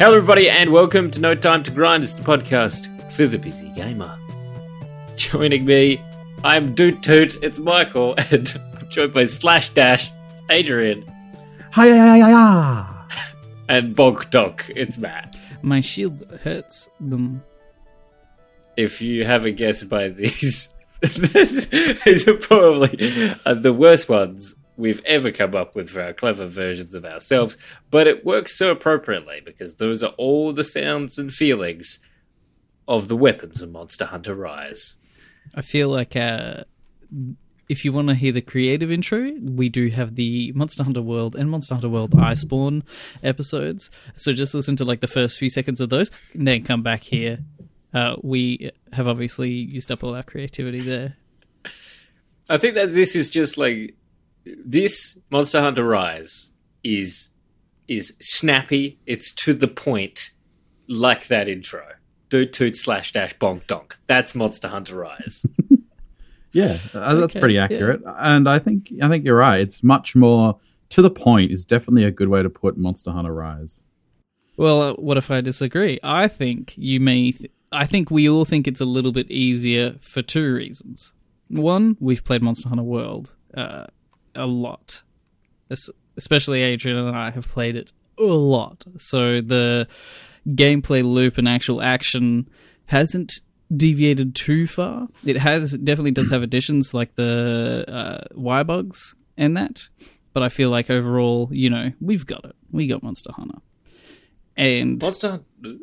Hello, everybody, and welcome to No Time to Grind. It's the podcast for the busy gamer. Joining me, I'm Doot Toot. It's Michael, and I'm joined by Slash Dash. It's Adrian, Hi, hi, hi, hi. and Bog Doc. It's Matt. My shield hurts them. If you haven't guessed by these, this is probably uh, the worst ones we've ever come up with for our clever versions of ourselves, but it works so appropriately because those are all the sounds and feelings of the weapons of Monster Hunter Rise. I feel like uh, if you want to hear the creative intro, we do have the Monster Hunter World and Monster Hunter World Iceborne episodes. So just listen to like the first few seconds of those, and then come back here. Uh, we have obviously used up all our creativity there. I think that this is just like this Monster Hunter Rise is is snappy. It's to the point, like that intro. Doot toot slash dash bonk donk. That's Monster Hunter Rise. Yeah, uh, that's Okay, pretty yeah. accurate, and I think I think you're right. It's much more to the point. Is definitely a good way to put Monster Hunter Rise. Well, uh, what if I disagree? I think you may. Th- I think we all think it's a little bit easier for two reasons. One, we've played Monster Hunter World uh, a lot, especially Adrian and I have played it a lot. So the gameplay loop and actual action hasn't deviated too far. It has definitely does have additions like the uh, wire bugs and that, but I feel like overall, you know, we've got it. We got Monster Hunter. And Monster Hunter.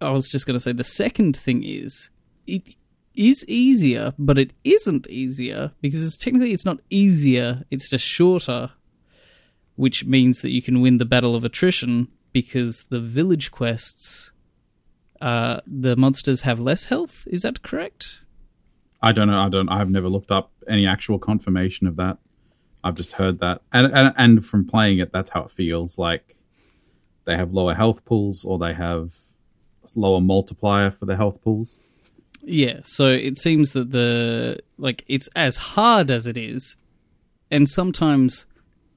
I was just going to say the second thing is it is easier, but it isn't easier because it's technically it's not easier, it's just shorter, which means that you can win the battle of attrition because the village quests uh the monsters have less health, is that correct? I don't know. I don't. I've never looked up any actual confirmation of that. I've just heard that, and and, and from playing it, that's how it feels. Like they have lower health pools, or they have lower multiplier for the health pools. Yeah, so it seems that the like it's as hard as it is, and sometimes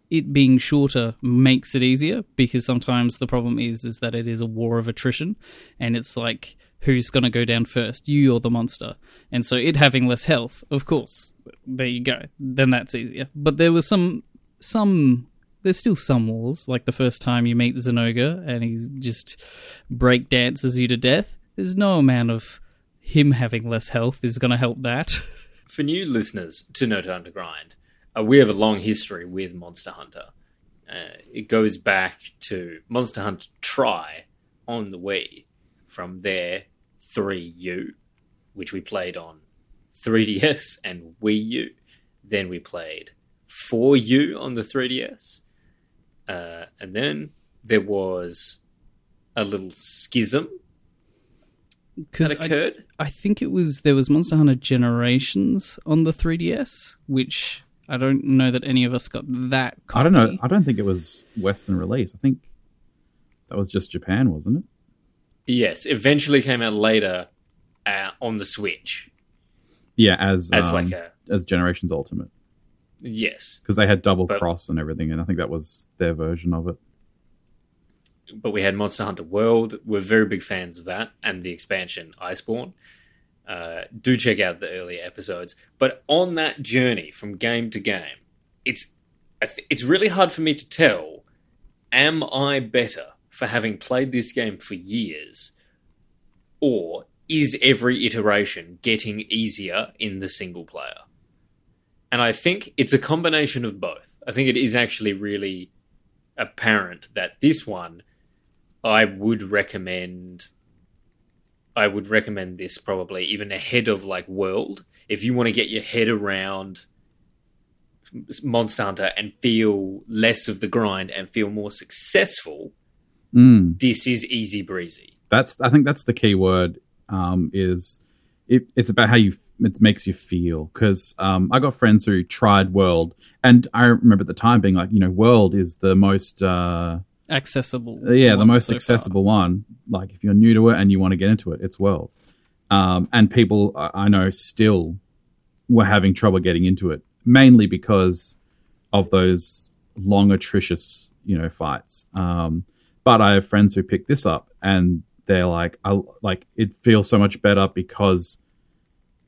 it being shorter makes it easier because sometimes the problem is is that it is a war of attrition, and it's like who's going to go down first, you or the monster, and so it having less health, of course, there you go, then that's easier. But there was some some there's still some walls, like the first time you meet Zinogre and he just break dances you to death. There's no amount of him having less health is going to help that. For new listeners to No Time to Grind, uh, we have a long history with Monster Hunter. Uh, it goes back to Monster Hunter Tri on the Wii. From there, 3U, which we played on 3DS and Wii U. Then we played 4U on the 3DS. Uh, and then there was a little schism Because that I. I think it was there was Monster Hunter Generations on the 3DS, which I don't know that any of us got that. Copy. I don't know. I don't think it was Western release. I think that was just Japan, wasn't it? Yes, eventually came out later uh, on the Switch Yeah, as as um, like a as Generations Ultimate yes, because they had double But- cross and everything, and I think that was their version of it. But we had Monster Hunter World. We're very big fans of that and the expansion Iceborne. Uh, do check out the earlier episodes. But on that journey from game to game, it's it's really hard for me to tell. Am I better for having played this game for years, or is every iteration getting easier in the single player? And I think it's a combination of both. I think it is actually really apparent that this one I would recommend I would recommend this probably even ahead of like World if you want to get your head around Monster Hunter and feel less of the grind and feel more successful Mm. this is easy breezy That's I think that's the key word. Um, is it, it's about how you it makes you feel because um, I got friends who tried World, and I remember at the time being like, you know, World is the most uh, accessible. yeah, the most so far. accessible one. Like if you're new to it and you want to get into it, it's World. Um, and people I I know still were having trouble getting into it, mainly because of those long, atrocious, you know, fights. Um, But I have friends who pick this up and they're like, I like it feels so much better because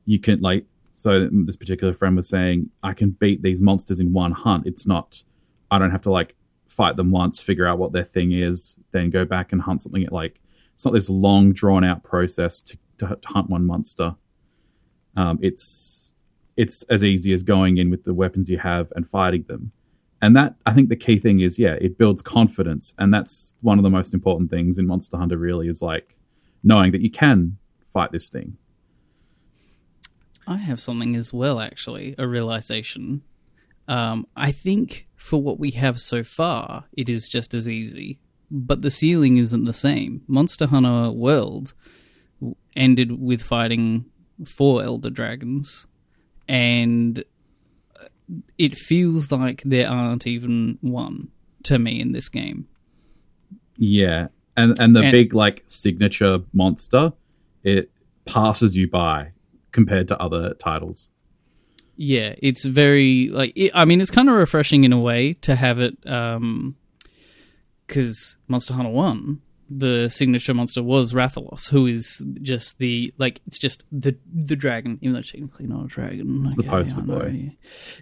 you can like. So this particular friend was saying, I can beat these monsters in one hunt. It's not, I don't have to like fight them once, figure out what their thing is, then go back and hunt something. Like it's not this long drawn out process to, to, hunt one monster. Um, it's it's as easy as going in with the weapons you have and fighting them. And that I think the key thing is, yeah, it builds confidence, and that's one of the most important things in Monster Hunter. Really, is like knowing that you can fight this thing. I have something as well, actually, a realization. Um, I think for what we have so far, it is just as easy, but the ceiling isn't the same. Monster Hunter World ended with fighting four Elder Dragons, and it feels like there aren't even one to me in this game. Yeah, and and the And- big like signature monster, it passes you by compared to other titles. Yeah, it's very like it, I mean, it's kind of refreshing in a way to have it, um, because Monster Hunter One, the signature monster was Rathalos, who is just the like it's just the the dragon, even though it's technically not a dragon. It's the poster know, boy.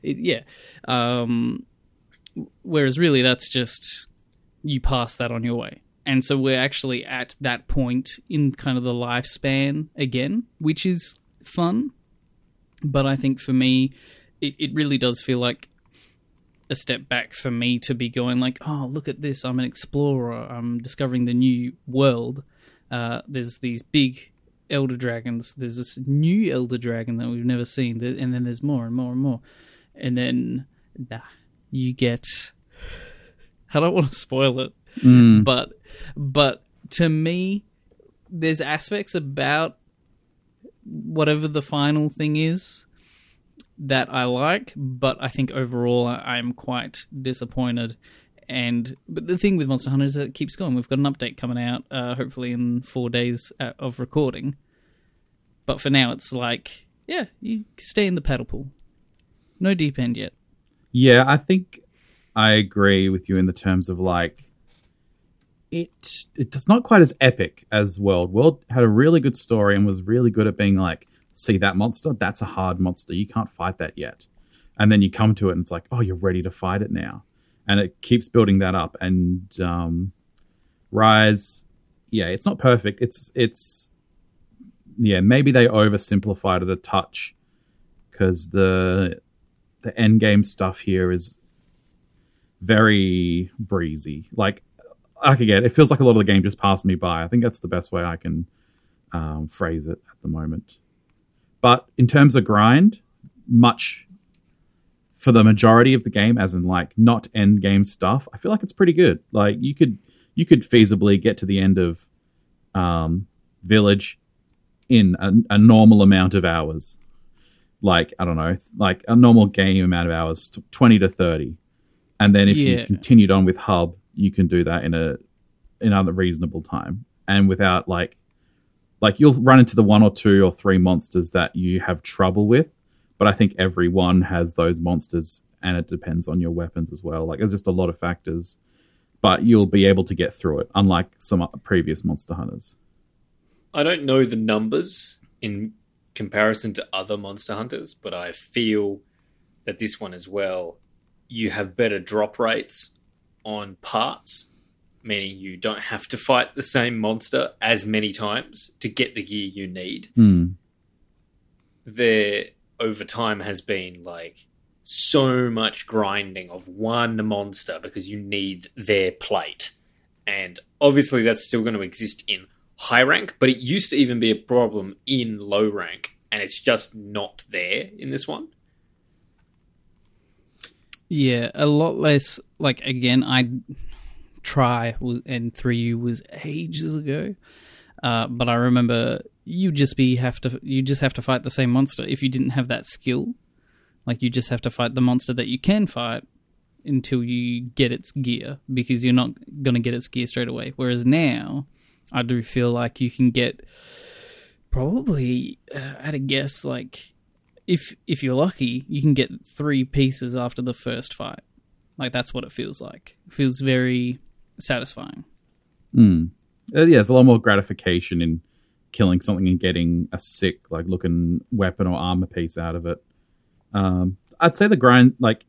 yeah. It- yeah. Um, whereas really, that's just you pass that on your way. And so we're actually at that point in kind of the lifespan again, which is fun but I think for me, it, it really does feel like a step back for me to be going like, oh, look at this! I'm an explorer. I'm discovering the new world. Uh, there's these big elder dragons. There's this new elder dragon that we've never seen, and then there's more and more and more, and then nah, you get. I don't want to spoil it, but but to me, there's aspects about whatever the final thing is that I like, but I think overall I- I'm quite disappointed. And but the thing with Monster Hunter is that it keeps going. We've got an update coming out, uh, hopefully in four days uh, of recording. But for now, it's like, yeah, you stay in the paddle pool. No deep end yet. Yeah, I think I agree with you in the terms of like it it's not quite as epic as World. World had a really good story and was really good at being like, see that monster? That's a hard monster. You can't fight that yet. And then you come to it and it's like, oh, you're ready to fight it now. And it keeps building that up. And um Rise, yeah, it's not perfect. It's it's yeah, maybe they oversimplified it a touch because the the end game stuff here is very breezy. Like, like again, it It feels like a lot of the game just passed me by. I think that's the best way I can um, phrase it at the moment. But in terms of grind, much for the majority of the game, as in like not end game stuff, I feel like it's pretty good. Like you could you could feasibly get to the end of um, Village in a, a normal amount of hours like I don't know, like a normal game amount of hours, twenty to thirty, and then if Yeah. you continued on with Hub, you can do that in a in a reasonable time and without like like you'll run into the one or two or three monsters that you have trouble with, but I think everyone has those monsters, and it depends on your weapons as well. Like there's just a lot of factors, but you'll be able to get through it, unlike some previous Monster Hunters. I don't know the numbers in comparison to other Monster Hunters, but I feel that this one as well, you have better drop rates on parts, meaning you don't have to fight the same monster as many times to get the gear you need. Hmm. There, over time, has been like so much grinding of one monster because you need their plate. And obviously, that's still going to exist in high rank, but it used to even be a problem in low rank, and it's just not there in this one. Yeah, a lot less. Like again, I Tri and three U was ages ago, uh, but I remember you just be have to you just have to fight the same monster if you didn't have that skill. Like you just have to fight the monster that you can fight until you get its gear because you're not gonna get its gear straight away. Whereas now, I do feel like you can get probably uh, at a guess like if if you're lucky, you can get three pieces after the first fight. Like that's what it feels like. It feels very satisfying. Mm. Uh, yeah, there's a lot more gratification in killing something and getting a sick, like looking weapon or armor piece out of it. Um, I'd say the grind, like,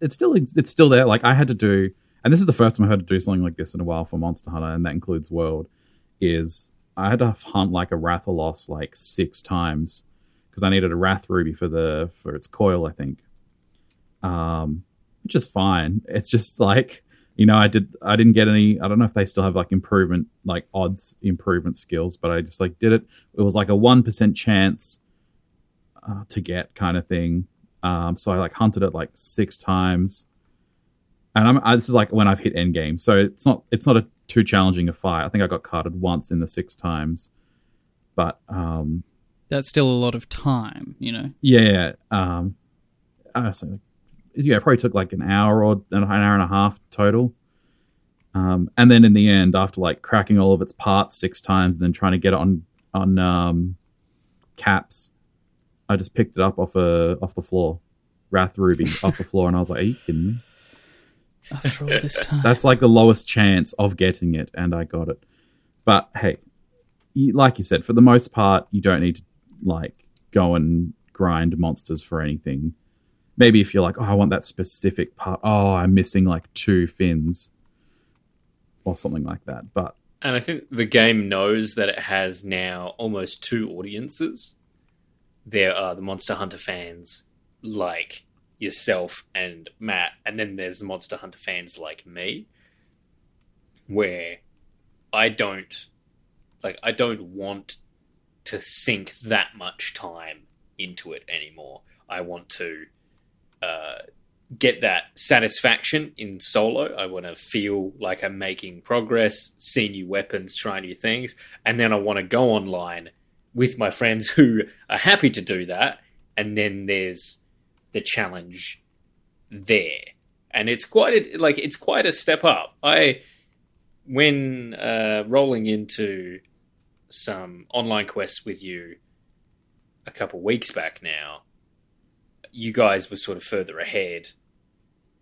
it's still it's still there. Like I had to do, and this is the first time I had to do something like this in a while for Monster Hunter, and that includes World. Is I had to hunt like a Rathalos like six times because I needed a Rath Ruby for the for its coil, I think. Um, which is fine. It's just like you know, I did I didn't get any. I don't know if they still have like improvement, like odds improvement skills, but I just like did it. It was like a one percent chance uh, to get kind of thing. Um, so I like hunted it like six times, and I'm I, this is like when I've hit end game. So it's not it's not a too challenging a fight. I think I got carted once in the six times, but um, That's still a lot of time, you know. yeah, um, I was like, yeah, it probably took like an hour or an hour and a half total. Um, and then in the end, after like cracking all of its parts six times and then trying to get it on on um, caps, I just picked it up off a off the floor, Rath Ruby off the floor, and I was like, "Are you kidding me?" After all this time, That's like the lowest chance of getting it, and I got it. But hey, like you said, for the most part, you don't need to like go and grind monsters for anything. Maybe if you're like, oh, I want that specific part. Oh, I'm missing like two fins, or something like that. But And I think the game knows that it has now almost two audiences. There are the Monster Hunter fans like yourself and Matt, and then there's the Monster Hunter fans like me, where I don't like I don't want to sink that much time into it anymore. I want to uh, get that satisfaction in solo. I want to feel like I'm making progress, see new weapons, try new things, and then I want to go online with my friends who are happy to do that. And then there's the challenge there, and it's quite a, like it's quite a step up. I when uh, rolling into some online quests with you a couple weeks back now, you guys were sort of further ahead,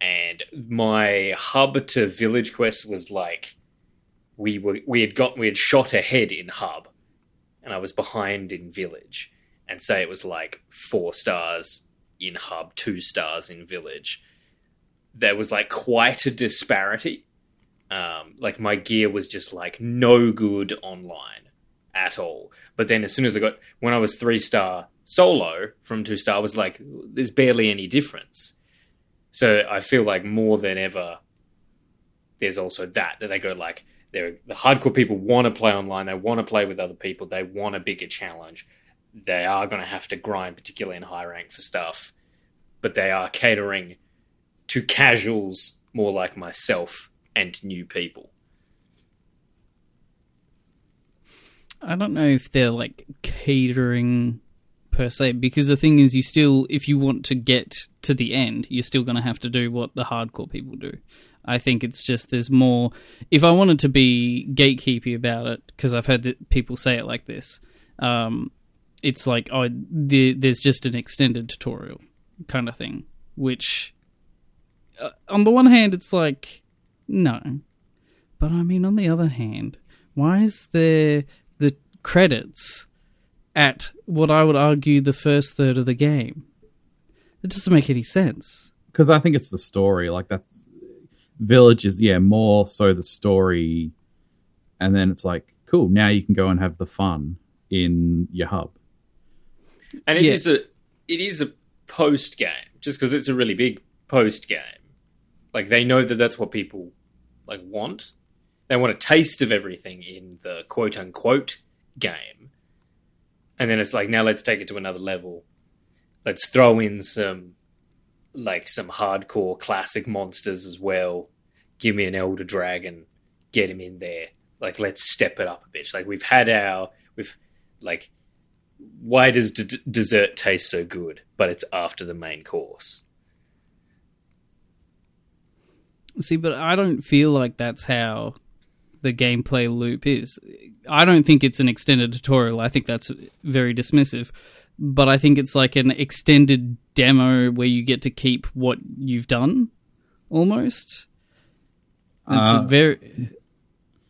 and my hub to village quest was like we were we had got we had shot ahead in hub, and I was behind in village, and say it was like four stars in hub, two stars in village. There was like quite a disparity. Um, like my gear was just like no good online at all. But then as soon as I got when I was three star solo from two star, I was like there's barely any difference. So I feel like more than ever, there's also that that they go like they're the hardcore people want to play online, they want to play with other people, they want a bigger challenge. They are going to have to grind, particularly in high rank for stuff, but they are catering to casuals more like myself and new people. I don't know if they're like catering per se, because the thing is, you still, if you want to get to the end, you're still going to have to do what the hardcore people do. I think it's just there's more. If I wanted to be gatekeepy about it, because I've heard that people say it like this, um, it's like oh, the, there's just an extended tutorial kind of thing, which uh, on the one hand, it's like no, but I mean on the other hand, why is there the credits at what I would argue the first third of the game? It doesn't make any sense. because I think it's the story. Like that's Village is yeah more so the story, and then it's like cool. Now you can go and have the fun in your hub. And it Yeah. is a it is a post game, just because it's a really big post game. Like they know that that's what people like want. They want a taste of everything in the quote unquote game, and then it's like now let's take it to another level. Let's throw in some like some hardcore classic monsters as well. Give me an elder dragon, get him in there. Like let's step it up a bit. Like we've had our we've like why does d- dessert taste so good but it's after the main course See, but I don't feel like that's how the gameplay loop is. I don't think it's an extended tutorial. I think that's very dismissive. But I think it's like an extended demo where you get to keep what you've done, almost. It's Uh, a very.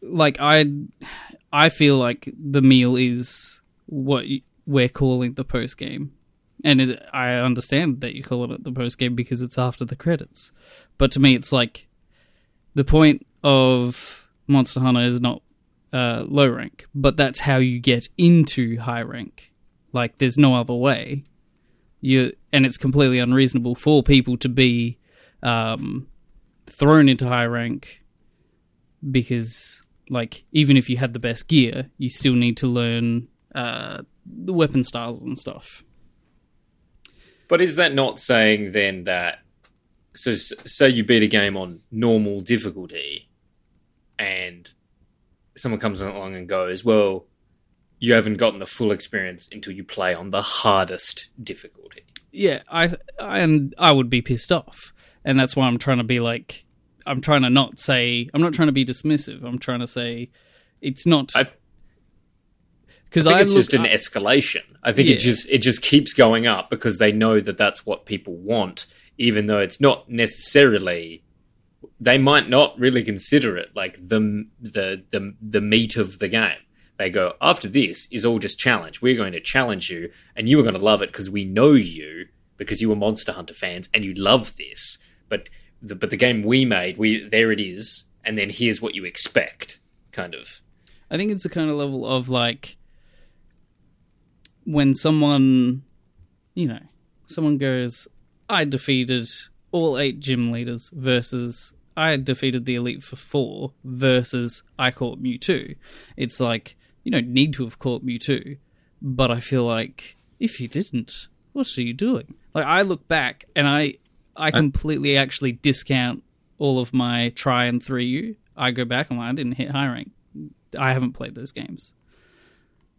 like I, I feel like the meal is what we're calling the post game, and it, I understand that you call it the post game because it's after the credits. But to me, it's like the point of Monster Hunter is not uh, low rank, but that's how you get into high rank. Like, there's no other way. You and it's completely unreasonable for people to be um, thrown into high rank because, like, even if you had the best gear, you still need to learn uh, the weapon styles and stuff. But is that not saying then that so say you beat a game on normal difficulty and someone comes along and goes, "Well, you haven't gotten the full experience until you play on the hardest difficulty." yeah, I, I and I would be pissed off, and that's why I'm trying to be like, I'm trying to not say, I'm not trying to be dismissive. I'm trying to say, it's not because I think I, it's look, just an I- escalation. I think Yeah. it just it just keeps going up because they know that that's what people want, even though it's not necessarily. They might not really consider it like the the the the meat of the game. They go after this is all just challenge. We're going to challenge you, and you are going to love it because we know you because you were Monster Hunter fans and you love this. But the, but the game we made, we there it is, and then here's what you expect, kind of. I think it's the kind of level of like when someone, you know, someone goes, I defeated all eight gym leaders versus I defeated the elite for four versus I caught Mewtwo. It's like, you don't need to have caught Mewtwo, but I feel like if you didn't, what are you doing? Like, I look back and I, I completely actually discount all of my Tri and 3U. I go back and like, I didn't hit high rank. I haven't played those games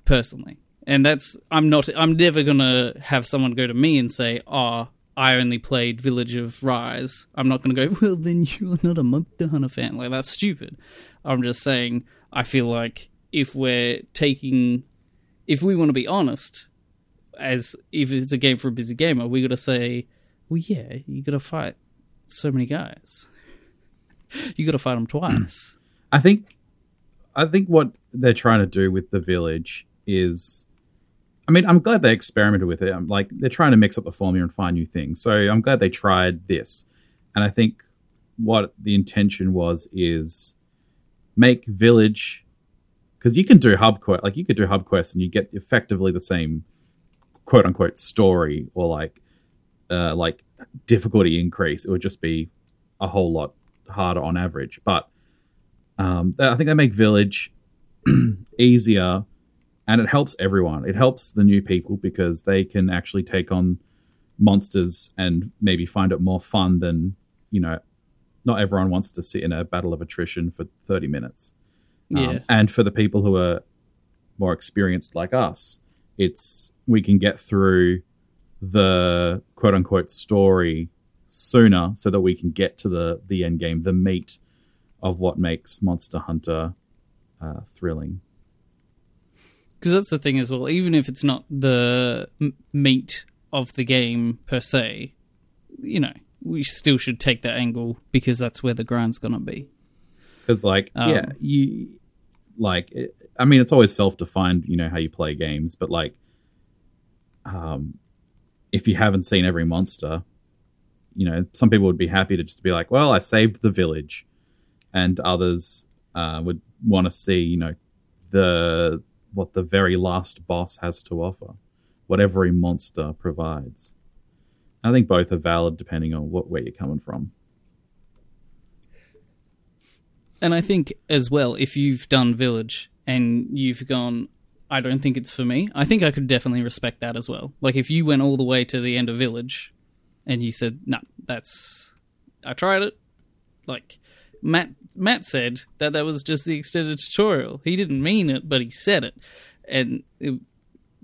personally, and that's I'm not. I'm never gonna have someone go to me and say, "Oh, I only played Village of Rise." I'm not gonna go, "Well, then you're not a Monster Hunter fan." Like that's stupid. I'm just saying. I feel like if we're taking, if we want to be honest, as if it's a game for a busy gamer, we got to say, "Well, yeah, you got to fight so many guys. you got to fight them twice." I think I think what they're trying to do with the village is I mean, I'm glad they experimented with it. I'm like they're trying to mix up the formula and find new things. So I'm glad they tried this. And I think what the intention was is make village because you can do hub quest like you could do hub quests and you get effectively the same quote unquote story or like uh like difficulty increase. It would just be a whole lot harder on average. But um, I think they make Village easier, and it helps everyone. It helps the new people because they can actually take on monsters and maybe find it more fun than you know. Not everyone wants to sit in a battle of attrition for thirty minutes. Um, Yeah. and for the people who are more experienced like us, it's we can get through the quote unquote story sooner so that we can get to the the end game, the meat of what makes Monster Hunter uh, thrilling. Because that's the thing as well. Even if it's not the m- meat of the game per se, you know, we still should take that angle because that's where the grind's gonna be. Because, like, Um, yeah, you like. It, I mean, it's always self-defined, you know, how you play games, but like, um, if you haven't seen every monster, you know, some people would be happy to just be like, "Well, I saved the village," and others uh, would want to see, you know, the what the very last boss has to offer, what every monster provides. I think both are valid depending on what where you're coming from. And I think as well, if you've done Village and you've gone, I don't think it's for me. I think I could definitely respect that as well. Like if you went all the way to the end of Village and you said, "No, that's I tried it." Like Matt Matt said that that was just the extended tutorial. He didn't mean it, but he said it. And it would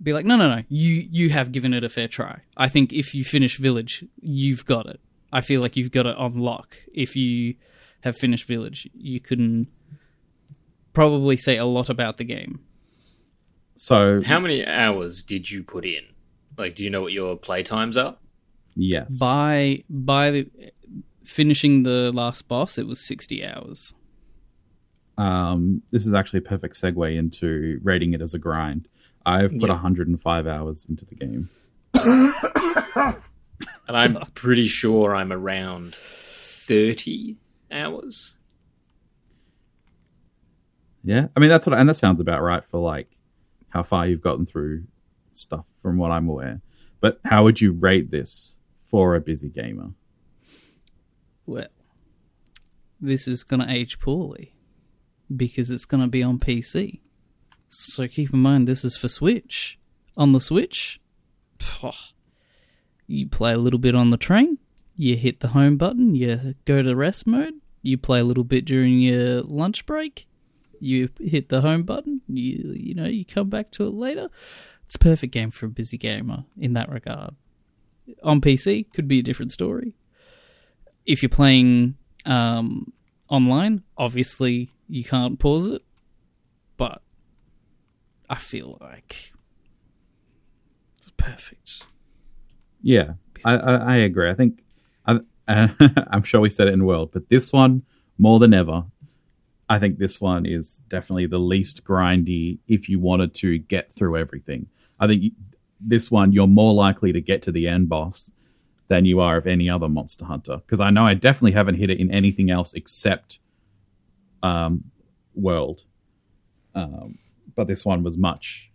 be like, "No, no, no. You you have given it a fair try. I think if you finish Village, you've got it. I feel like you've got it on lock. If you have finished Village, you can probably say a lot about the game. So How many hours did you put in? Like, do you know what your play times are? yes, By by the, finishing the last boss, it was sixty hours. um, this is actually a perfect segue into rating it as a grind. I've put Yeah. 105 hours into the game. And I'm pretty sure I'm around 30 hours. Yeah, I mean that's what, and that sounds about right for like how far you've gotten through stuff, from what I'm aware. But how would you rate this for a busy gamer? Well, this is going to age poorly because it's going to be on PC. So keep in mind, this is for Switch. On the Switch, you play a little bit on the train, you hit the home button, you go to rest mode, you play a little bit during your lunch break, you hit the home button, you you know, you come back to it later. It's a perfect game for a busy gamer in that regard. On PC, could be a different story if you're playing um, online, obviously you can't pause it. But I feel like it's perfect. Yeah, I, I, I agree. I think I, I'm sure we said it in World, but this one more than ever, I think this one is definitely the least grindy. If you wanted to get through everything, I think this one you're more likely to get to the end boss than you are of any other Monster Hunter. Because I know I definitely haven't hit it in anything else except um, World, um, but this one was much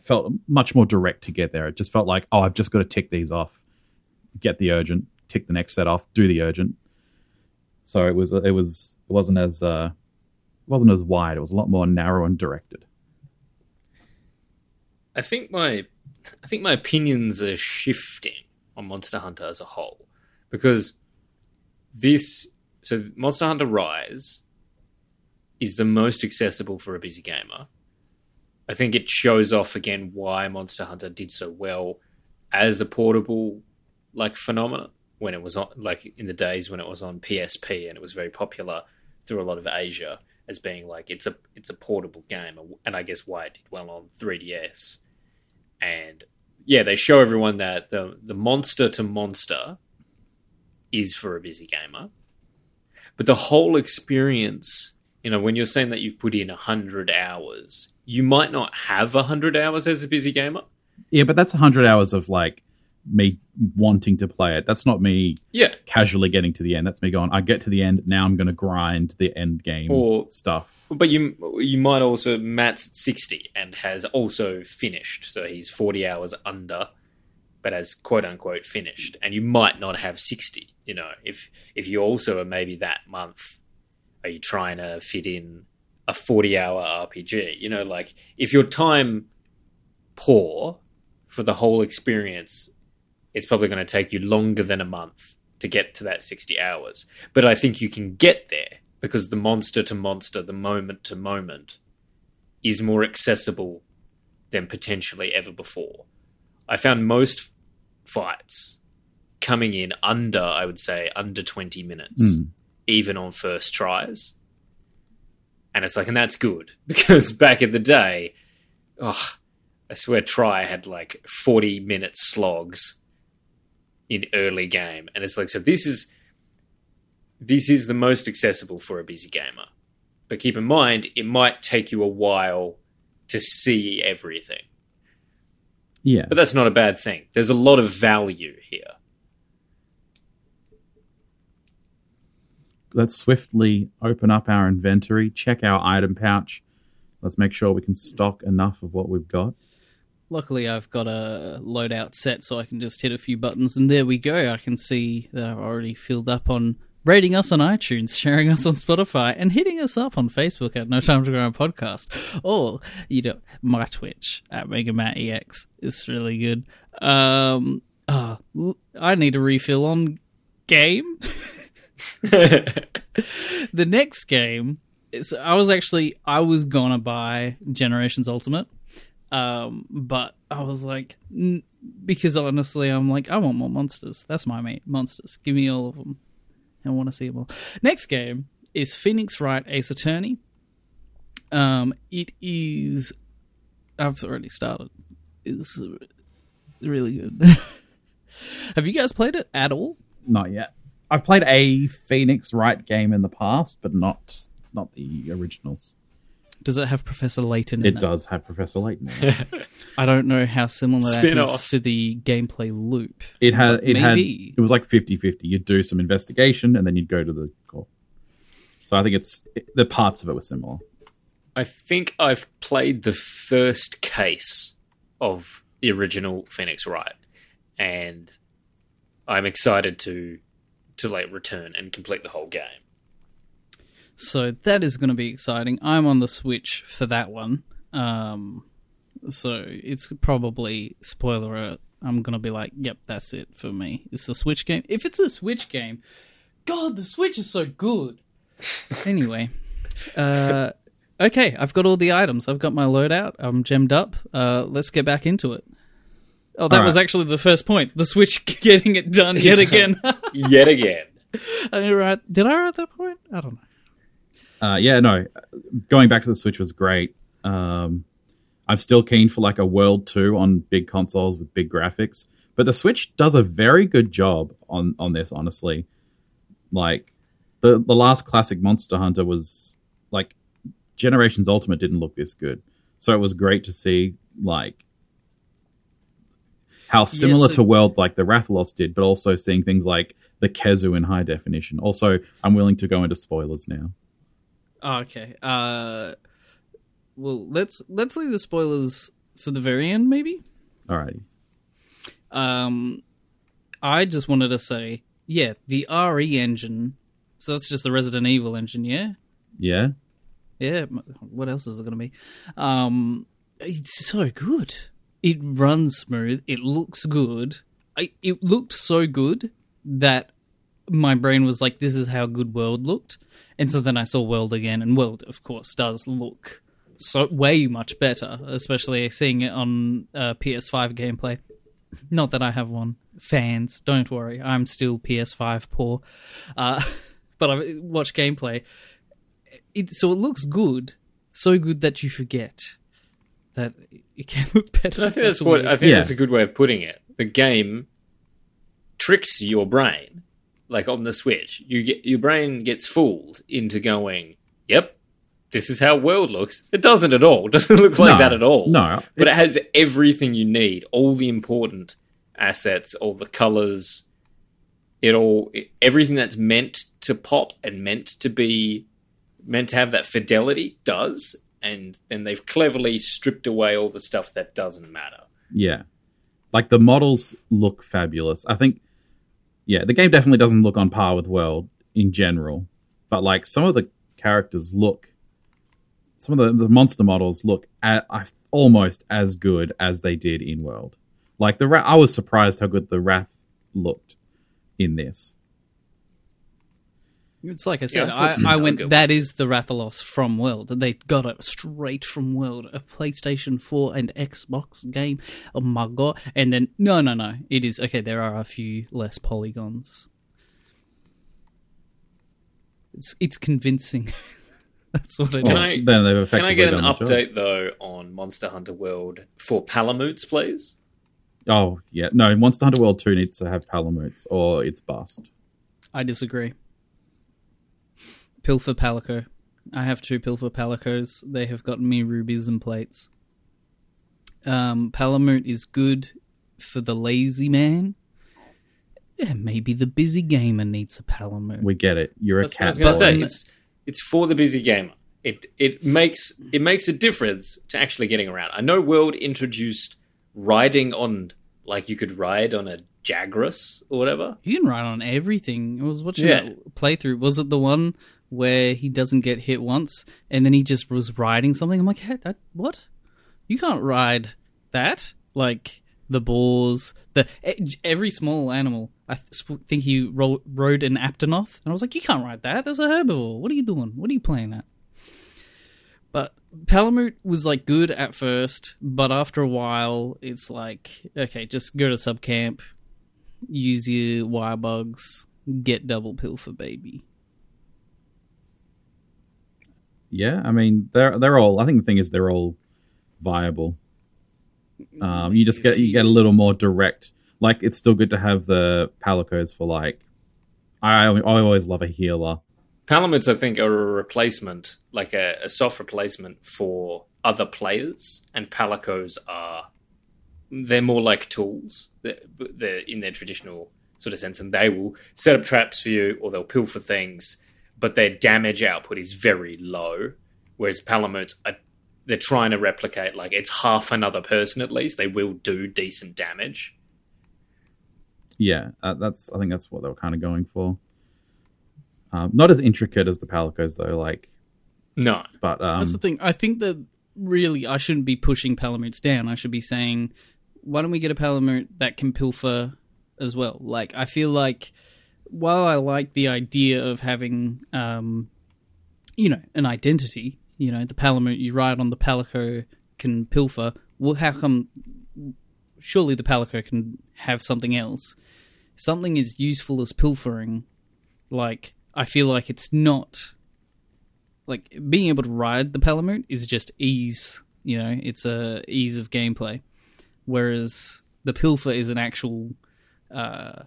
felt much more direct to get there. It just felt like, oh, I've just got to tick these off, get the urgent, tick the next set off, do the urgent. So it was it was it wasn't as uh, it wasn't as wide. It was a lot more narrow and directed. I think my I think my opinions are shifting on Monster Hunter as a whole because this so Monster Hunter Rise is the most accessible for a busy gamer. I think it shows off again why Monster Hunter did so well as a portable like phenomenon when it was on like in the days when it was on PSP and it was very popular through a lot of Asia as being like it's a it's a portable game and I guess why it did well on 3DS and yeah they show everyone that the the monster to monster is for a busy gamer. But the whole experience you know when you're saying that you've put in 100 hours you might not have 100 hours as a busy gamer. Yeah, but that's hundred hours of like me wanting to play it. That's not me yeah casually getting to the end. That's me going. I get to the end. Now I'm going to grind the end game Or- stuff. But you you might also Matt's sixty and has also finished, so he's forty hours under, but has quote unquote finished. And you might not have sixty. You know, if if you also are maybe that month, are you trying to fit in a forty hour RPG? You know, like if your time poor for the whole experience, it's probably going to take you longer than a month to get to that 60 hours. But I think you can get there because the monster to monster, the moment to moment, is more accessible than potentially ever before. I found most fights coming in under, I would say, under 20 minutes, Hmm. even on first tries. And it's like, and that's good because back in the day, oh, I swear Tri had like 40 minute slogs in early game. And it's like, so this is this is the most accessible for a busy gamer. But keep in mind, it might take you a while to see everything. Yeah, But that's not a bad thing. There's a lot of value here. let's swiftly open up our inventory, check our item pouch. Let's make sure we can stock enough of what we've got. Luckily, I've got a loadout set, so I can just hit a few buttons, and there we go. I can see that I've already filled up on rating us on iTunes, sharing us on Spotify, and hitting us up on Facebook at No Time to Grow a Podcast. Or, you know, my Twitch at MegaMattEX is really good. Um, l- I need a refill on game. the next game I was actually I was gonna buy Generations Ultimate, um, but I was like n- because honestly I'm like I want more monsters. That's my mate, monsters. Give me all of them. I want to see them all. Next game is Phoenix Wright Ace Attorney. Um, it is I've already started. It's really good. Have you guys played it at all? Not yet. I've played a Phoenix Wright game in the past, but not not the originals. Does it have Professor Layton in It it? does have Professor Layton. In. I don't know how similar that Spin-off. is to the gameplay loop. It had it had it was like 50-50. You'd do some investigation and then you'd go to the court. So I think it's the parts of it were similar. I think I've played the first case of the original Phoenix Wright, and I'm excited to to like return and complete the whole game. So that is going to be exciting. I'm on the Switch for that one. Um, so it's probably spoiler alert. I'm going to be like, yep, that's it for me. It's a Switch game. If it's a Switch game, God, the Switch is so good. anyway, uh, okay, I've got all the items. I've got my loadout. I'm gemmed up. Uh, let's get back into it. Oh, that All was actually the first point. The Switch getting it done yet again. Yet again, I didn't write- Did I write that point? I don't know. Uh, yeah, no. Going back to the Switch was great. Um, I'm still keen for like a World Two on big consoles with big graphics, but the Switch does a very good job on on this. Honestly, like the the last classic Monster Hunter was like Generations Ultimate didn't look this good, so it was great to see like how similar so- to World like the Rathalos did, but also seeing things like the Khezu in high definition. Also, I'm willing to go into spoilers now. Oh, okay. Uh, well, let's let's leave the spoilers for the very end, maybe. Alrighty. Um, I just wanted to say, yeah, the RE engine. So that's just the Resident Evil engine, yeah, Yeah. yeah. What else is it going to be? Um, it's so good. It runs smooth. It looks good. I, it looked so good that my brain was like, "This is how good World looked." And so then I saw World again, and World, of course, does look so way much better, especially seeing it on uh, PS5 gameplay. Not that I have one. Fans, don't worry, I'm still PS5 poor, uh, but I've watched gameplay. It, so it looks good, so good that you forget that it can look better. I think that's what weird. I think Yeah. that's a good way of putting it. The game tricks your brain, like on the Switch. You get your brain gets fooled into going, "Yep, this is how world looks." It doesn't at all. It doesn't look like No, that at all. no. but it has everything you need, all the important assets, all the colors. It all it, everything that's meant to pop and meant to be meant to have that fidelity does, and then they've cleverly stripped away all the stuff that doesn't matter. Yeah. Like the models look fabulous. I think yeah, the game definitely doesn't look on par with World in general, but like some of the characters look some of the, the monster models look at, almost as good as they did in World. Like the I was surprised how good the Rath looked in this. It's like I said, I I. I, I'll went. That is the Rathalos from World. They got it straight from World, a PlayStation Four and Xbox game. Oh my god! And then no, no, no. It is okay. There are a few less polygons. It's it's convincing. That's what it is. Can Well, I- then they've Can I get an done job. update though on Monster Hunter World for Palamutes, please? Oh yeah, no. Monster Hunter World Two needs to have Palamutes or it's bust. I disagree. Pilfer Palico. I have two Pilfer Palicos. They have gotten me rubies and plates. Um, Palamute is good for the lazy man. Yeah, maybe the busy gamer needs a Palamute. We get it. You're a That's what I was going to boy. say. It's it's for the busy gamer. It it makes it makes a difference to actually getting around. I know World introduced riding on like you could ride on a Jagras or whatever. You can ride on everything. I was watching Yeah. that playthrough. Was it the one where he doesn't get hit once and then he just was riding something? I'm like, hey, that what? You can't ride that. Like the boars, the every small animal. I th- think he ro- rode an Aptonoth, and I was like, you can't ride that. That's a herbivore. What are you doing? What are you playing at? But Palamute was like good at first, but after a while, it's like okay, just go to sub camp, use your wire bugs, get double pill for baby. Yeah, I mean they're they're all. I think the thing is they're all viable. Um, you just get you get a little more direct. Like it's still good to have the palicos for like. I I always love a healer. Palamutes, I think, are a replacement, like a, a soft replacement for other players, and Palicos are they're more like tools. They're, they're in their traditional sort of sense, and they will set up traps for you, or they'll pilfer things, but their damage output is very low. Whereas Palamutes are they're trying to replicate like it's half another person at least. They will do decent damage. Yeah, uh, that's I think that's what they were kind of going for. Um, not as intricate as the Palicos though, like, No, but um, That's the thing. I think that really I shouldn't be pushing Palamutes down. I should be saying, why don't we get a Palamute that can pilfer as well? Like, I feel like while I like the idea of having, um, you know, an identity, you know, the Palamute you ride on the Palico can pilfer. Well, how come? Surely the Palico can have something else. Something as useful as pilfering. Like, I feel like it's not like being able to ride the Palamute is just ease. You know, it's a ease of gameplay, whereas the Pilfer is an actual. Uh,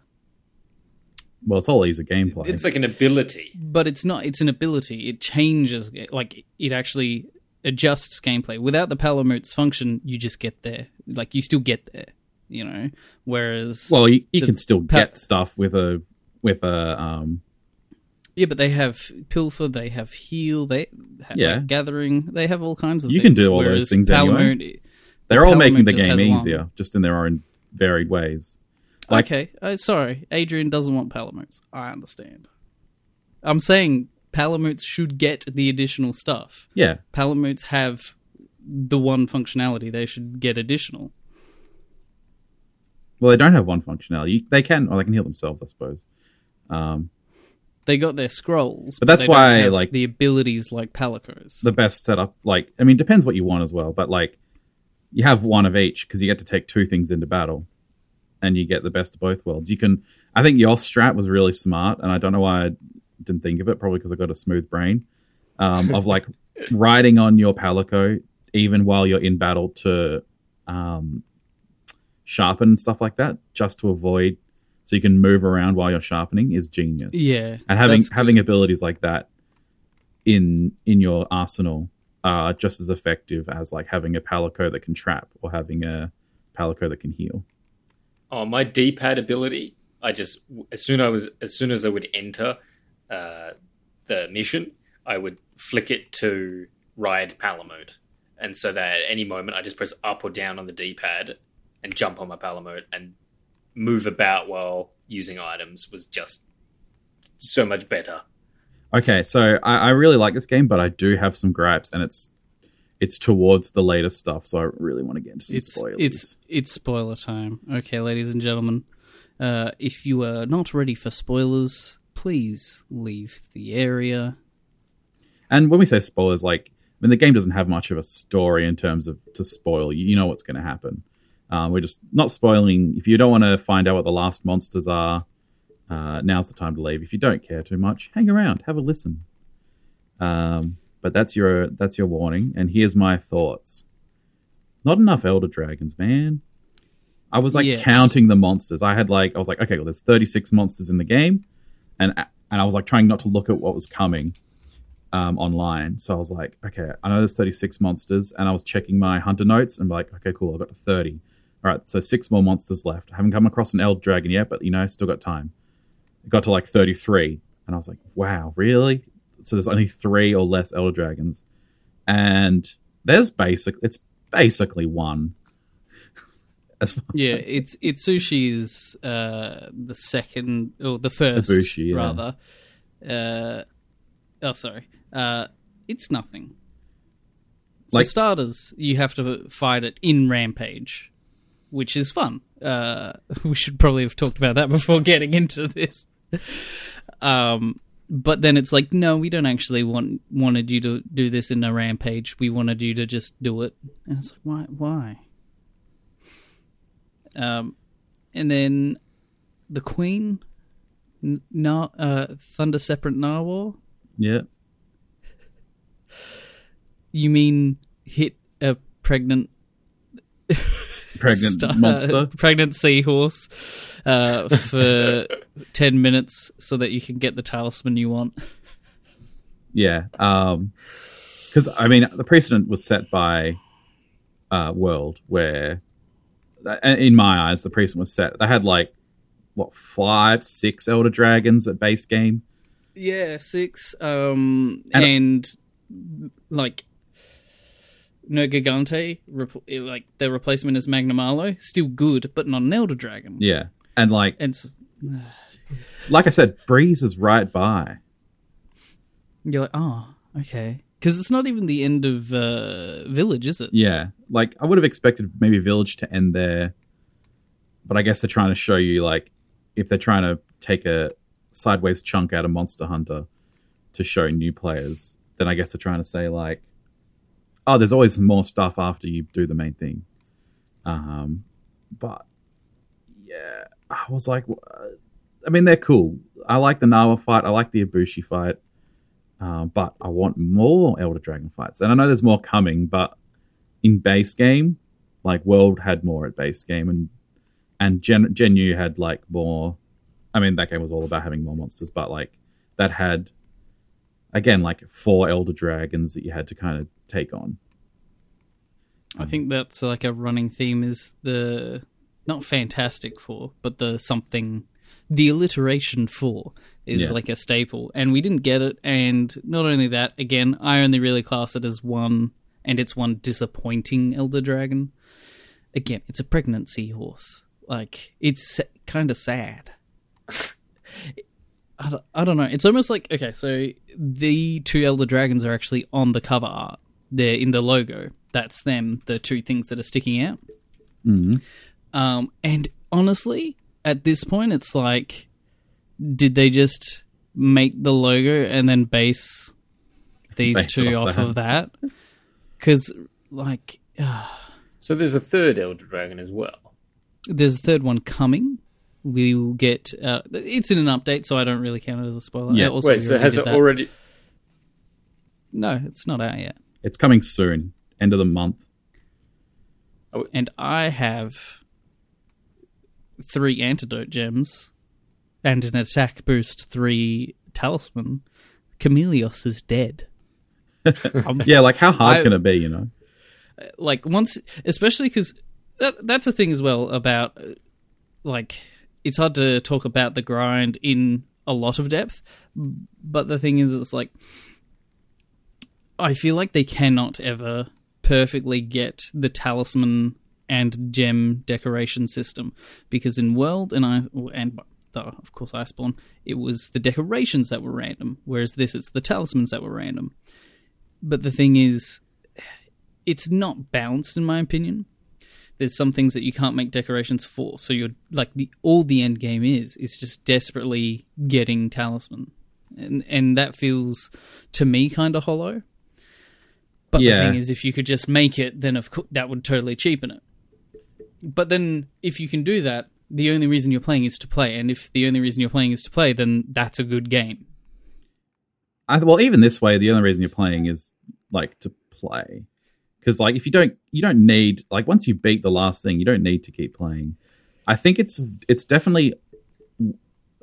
well, it's all easy gameplay. it's like an ability. but it's not. It's an ability. It changes. Like it actually adjusts gameplay. Without the Palamute's function, you just get there. Like you still get there. You know, whereas well, you, you can still pa- get stuff with a with a um yeah, but they have Pilfer. They have Heal. They have Yeah. like, Gathering. They have all kinds of. You can do all those whereas things anyway. They're all making the game has one. easier, just in their own varied ways. Like- okay, uh, sorry, Adrian doesn't want Palamutes. I understand. I'm saying Palamutes should get the additional stuff. Yeah, Palamutes have the one functionality; they should get additional. well, they don't have one functionality. They can, or they can heal themselves, I suppose. Um, They got their scrolls, But that's they don't why, like- the abilities like Palicos. the best setup, like, I mean, depends what you want as well, but like, you have one of each because you get to take two things into battle, and you get the best of both worlds. You can, I think your strat was really smart, and I don't know why I didn't think of it. Probably because I got a smooth brain. Um, of like riding on your palico even while you're in battle to um, sharpen and stuff like that, just to avoid so you can move around while you're sharpening is genius. yeah, and having having abilities like that in in your arsenal are just as effective as like having a palico that can trap or having a palico that can heal. Oh, my D-pad ability. I just as soon I was as soon as I would enter uh, the mission, I would flick it to ride Palamute, and so that at any moment I just press up or down on the D-pad and jump on my Palamute and move about while using items was just so much better. Okay, so I, I really like this game, but I do have some gripes, and it's it's towards the latest stuff, so I really want to get into some it's spoilers. it's it's spoiler time. Okay, ladies and gentlemen, uh, if you are not ready for spoilers, please leave the area. And when we say spoilers, like I mean, the game doesn't have much of a story in terms of to spoil. You, you know what's going to happen. Um, we're just not spoiling. If you don't want to find out what the last monsters are, uh, now's the time to leave. If you don't care too much, hang around, have a listen. Um, but that's your that's your warning. And here's my thoughts. Not enough elder dragons, man. I was like Yes. counting the monsters. I had like I was like, okay, well, there's 36 monsters in the game, and and I was like trying not to look at what was coming um, online. So I was like, okay, I know there's 36 monsters, and I was checking my hunter notes and like, okay, cool, I got to 30. All right, so six more monsters left. I haven't come across an elder dragon yet, but you know, still got time. It got to like 33, and I was like, wow, really? So there's only three or less elder dragons, and there's basic. It's basically one. As far Yeah, it's Itsushi is uh, the second or the first Ibushi, yeah. rather. Uh, oh, sorry. Uh, it's nothing. For Like- starters, you have to fight it in Rampage, which is fun. Uh, we should probably have talked about that before getting into this. Um, but then it's like, no, we don't actually want wanted you to do this in a Rampage. We wanted you to just do it, and it's like, why? Why? Um, and then the Queen, Na- uh, Thunder Serpent Narwa. yeah, You mean hit a pregnant pregnant sta- monster. pregnant seahorse uh, for ten minutes so that you can get the talisman you want? Yeah, because I mean, the precedent was set by uh, World, where uh, in my eyes, the precedent was set. They had like what five, six Elder Dragons at base game. Yeah, six. Um, And- and, like Nergigante, repl- like their replacement is Magnamalo, still good, but not an Elder Dragon. Yeah, and like And s- like I said, Breeze is right by. you're like, oh, okay, because it's not even the end of uh, Village, is it? Yeah, like I would have expected maybe Village to end there, but I guess they're trying to show you like if they're trying to take a sideways chunk out of Monster Hunter to show new players, then I guess they're trying to say like, oh, there's always more stuff after you do the main thing. Um, but yeah, I was like, uh, I mean, they're cool. I like the Narwa fight. I like the Ibushi fight. Um, but I want more Elder Dragon fights. And I know there's more coming, but in base game, like World had more at base game, and and Gen Gen U had like more. I mean, that game was all about having more monsters, but like that had again like four Elder Dragons that you had to kind of take on. I think that's like a running theme is the not Fantastic Four, but the something, the alliteration four is Yeah. like a staple, and we didn't get it. And not only that, again, I only really class it as one, and it's one disappointing Elder Dragon. Again, it's a pregnant seahorse. Like it's kind of sad. I don't, I don't know. It's almost like okay, so the two elder dragons are actually on the cover art. They're in the logo. That's them. The two things that are sticking out. Mhm. Um, and honestly, at this point, it's like, did they just make the logo and then base these Base two off off, of that? Because like, So there's a third Elder Dragon as well. there's a third one coming. We will get. Uh, it's in an update, so I don't really count it as a spoiler. Yeah. Also, Wait, so has it that. already? No, it's not out yet. It's coming soon, end of the month. and I have three antidote gems and an attack boost three talisman. Chameleos is dead. Yeah, like how hard I- can it be? You know? like once, especially because that, that's the thing as well about uh, like it's hard to talk about the grind in a lot of depth, but the thing is, it's like I feel like they cannot ever perfectly get the talisman and gem decoration system because in World and I and though of course Iceborne, it was the decorations that were random, whereas this it's the talismans that were random. But the thing is, it's not balanced in my opinion. There's some things that you can't make decorations for, so you're like the all the end game is is just desperately getting talisman, and and that feels to me kind of hollow. But Yeah. the thing is, if you could just make it, then of course that would totally cheapen it. But then, if you can do that, the only reason you're playing is to play, and if the only reason you're playing is to play, then that's a good game. I, well, even this way, the only reason you're playing is like to play. Because like if you don't, you don't need like once you beat the last thing, you don't need to keep playing. I think it's it's definitely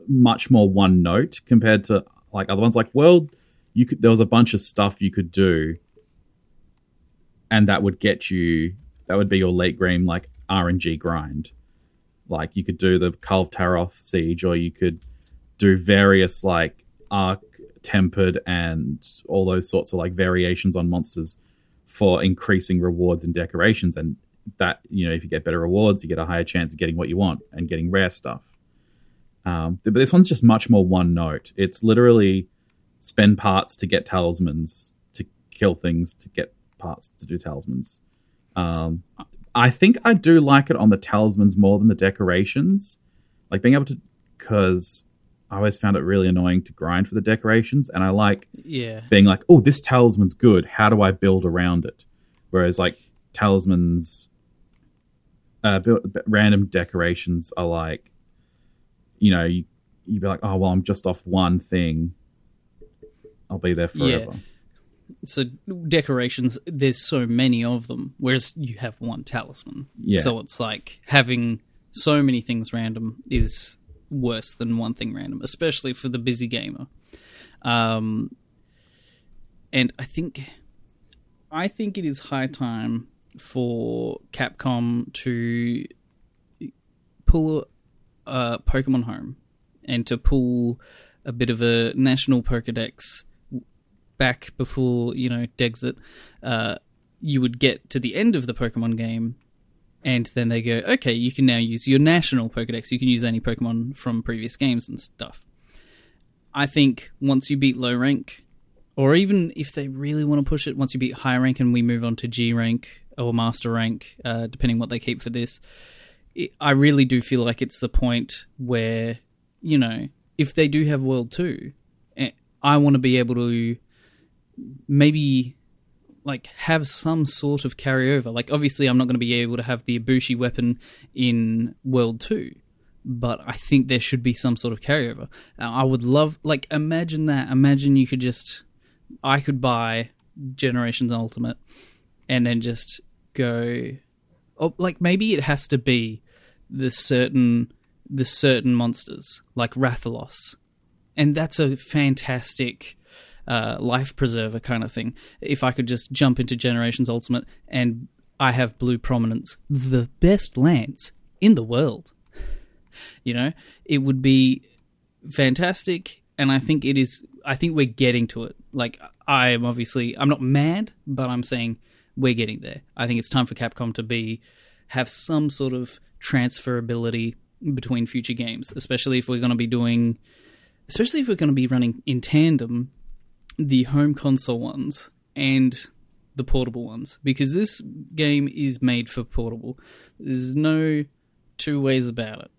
much more one note compared to like other ones. Like World, you could there was a bunch of stuff you could do, and that would get you. That would be your late game like RNG grind. Like you could do the Kulv Taroth siege, or you could do various like arch tempered and all those sorts of like variations on monsters for increasing rewards and decorations and that you know if you get better rewards you get a higher chance of getting what you want and getting rare stuff. Um, but this one's just much more one note. It's literally spend parts to get talismans to kill things to get parts to do talismans. Um, i think i do like it on the talismans more than the decorations. Like being able to because I always found it really annoying to grind for the decorations, and I like Yeah, being like, "Oh, this talisman's good. How do I build around it?" Whereas like talismans, uh, build, random decorations are like, you know, you you'd be like, "Oh, well, I'm just off one thing. I'll be there Yeah. forever." so decorations there's so many of them whereas you have one talisman Yeah. so it's like having so many things random is worse than one thing random especially for the busy gamer um and I think I think it is high time for Capcom to pull uh, Pokemon home and to pull a bit of a national Pokedex back before you know Dexit. Uh, you would get to the end of the Pokemon game, and then they go, okay, you can now use your national Pokedex. You can use any Pokemon from previous games and stuff. I think once you beat low rank, or even if they really want to push it, once you beat high rank and we move on to G rank or master rank, uh, depending what they keep for this, it, I really do feel like it's the point where you know if they do have World Two, eh, I want to be able to maybe like have some sort of carryover. Like obviously I'm not going to be able to have the Ibushi weapon in World 2, but I think there should be some sort of carryover. Uh, I would love like imagine that. Imagine you could just I could buy Generations Ultimate and then just go oh, like maybe it has to be the certain the certain monsters like Rathalos. And that's a fantastic uh, life preserver kind of thing. If I could just jump into Generations Ultimate and I have Blue Prominence, the best lance in the world. You know, it would be fantastic, and I think it is. I think we're getting to it. Like I am obviously, I'm not mad, but I'm saying we're getting there. I think it's time for Capcom to be have some sort of transferability between future games, especially if we're going to be doing, especially if we're going to be running in tandem the home console ones and the portable ones because this game is made for portable. There's no two ways about it.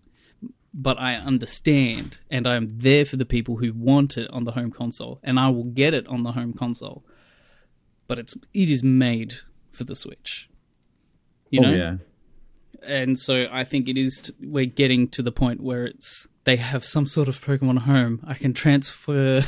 But I understand and I'm there for the people who want it on the home console and I will get it on the home console. But it's it is made for the Switch. You oh, know? Oh yeah. and so I think it is. T- we're getting to the point where it's they have some sort of Pokemon home. I can transfer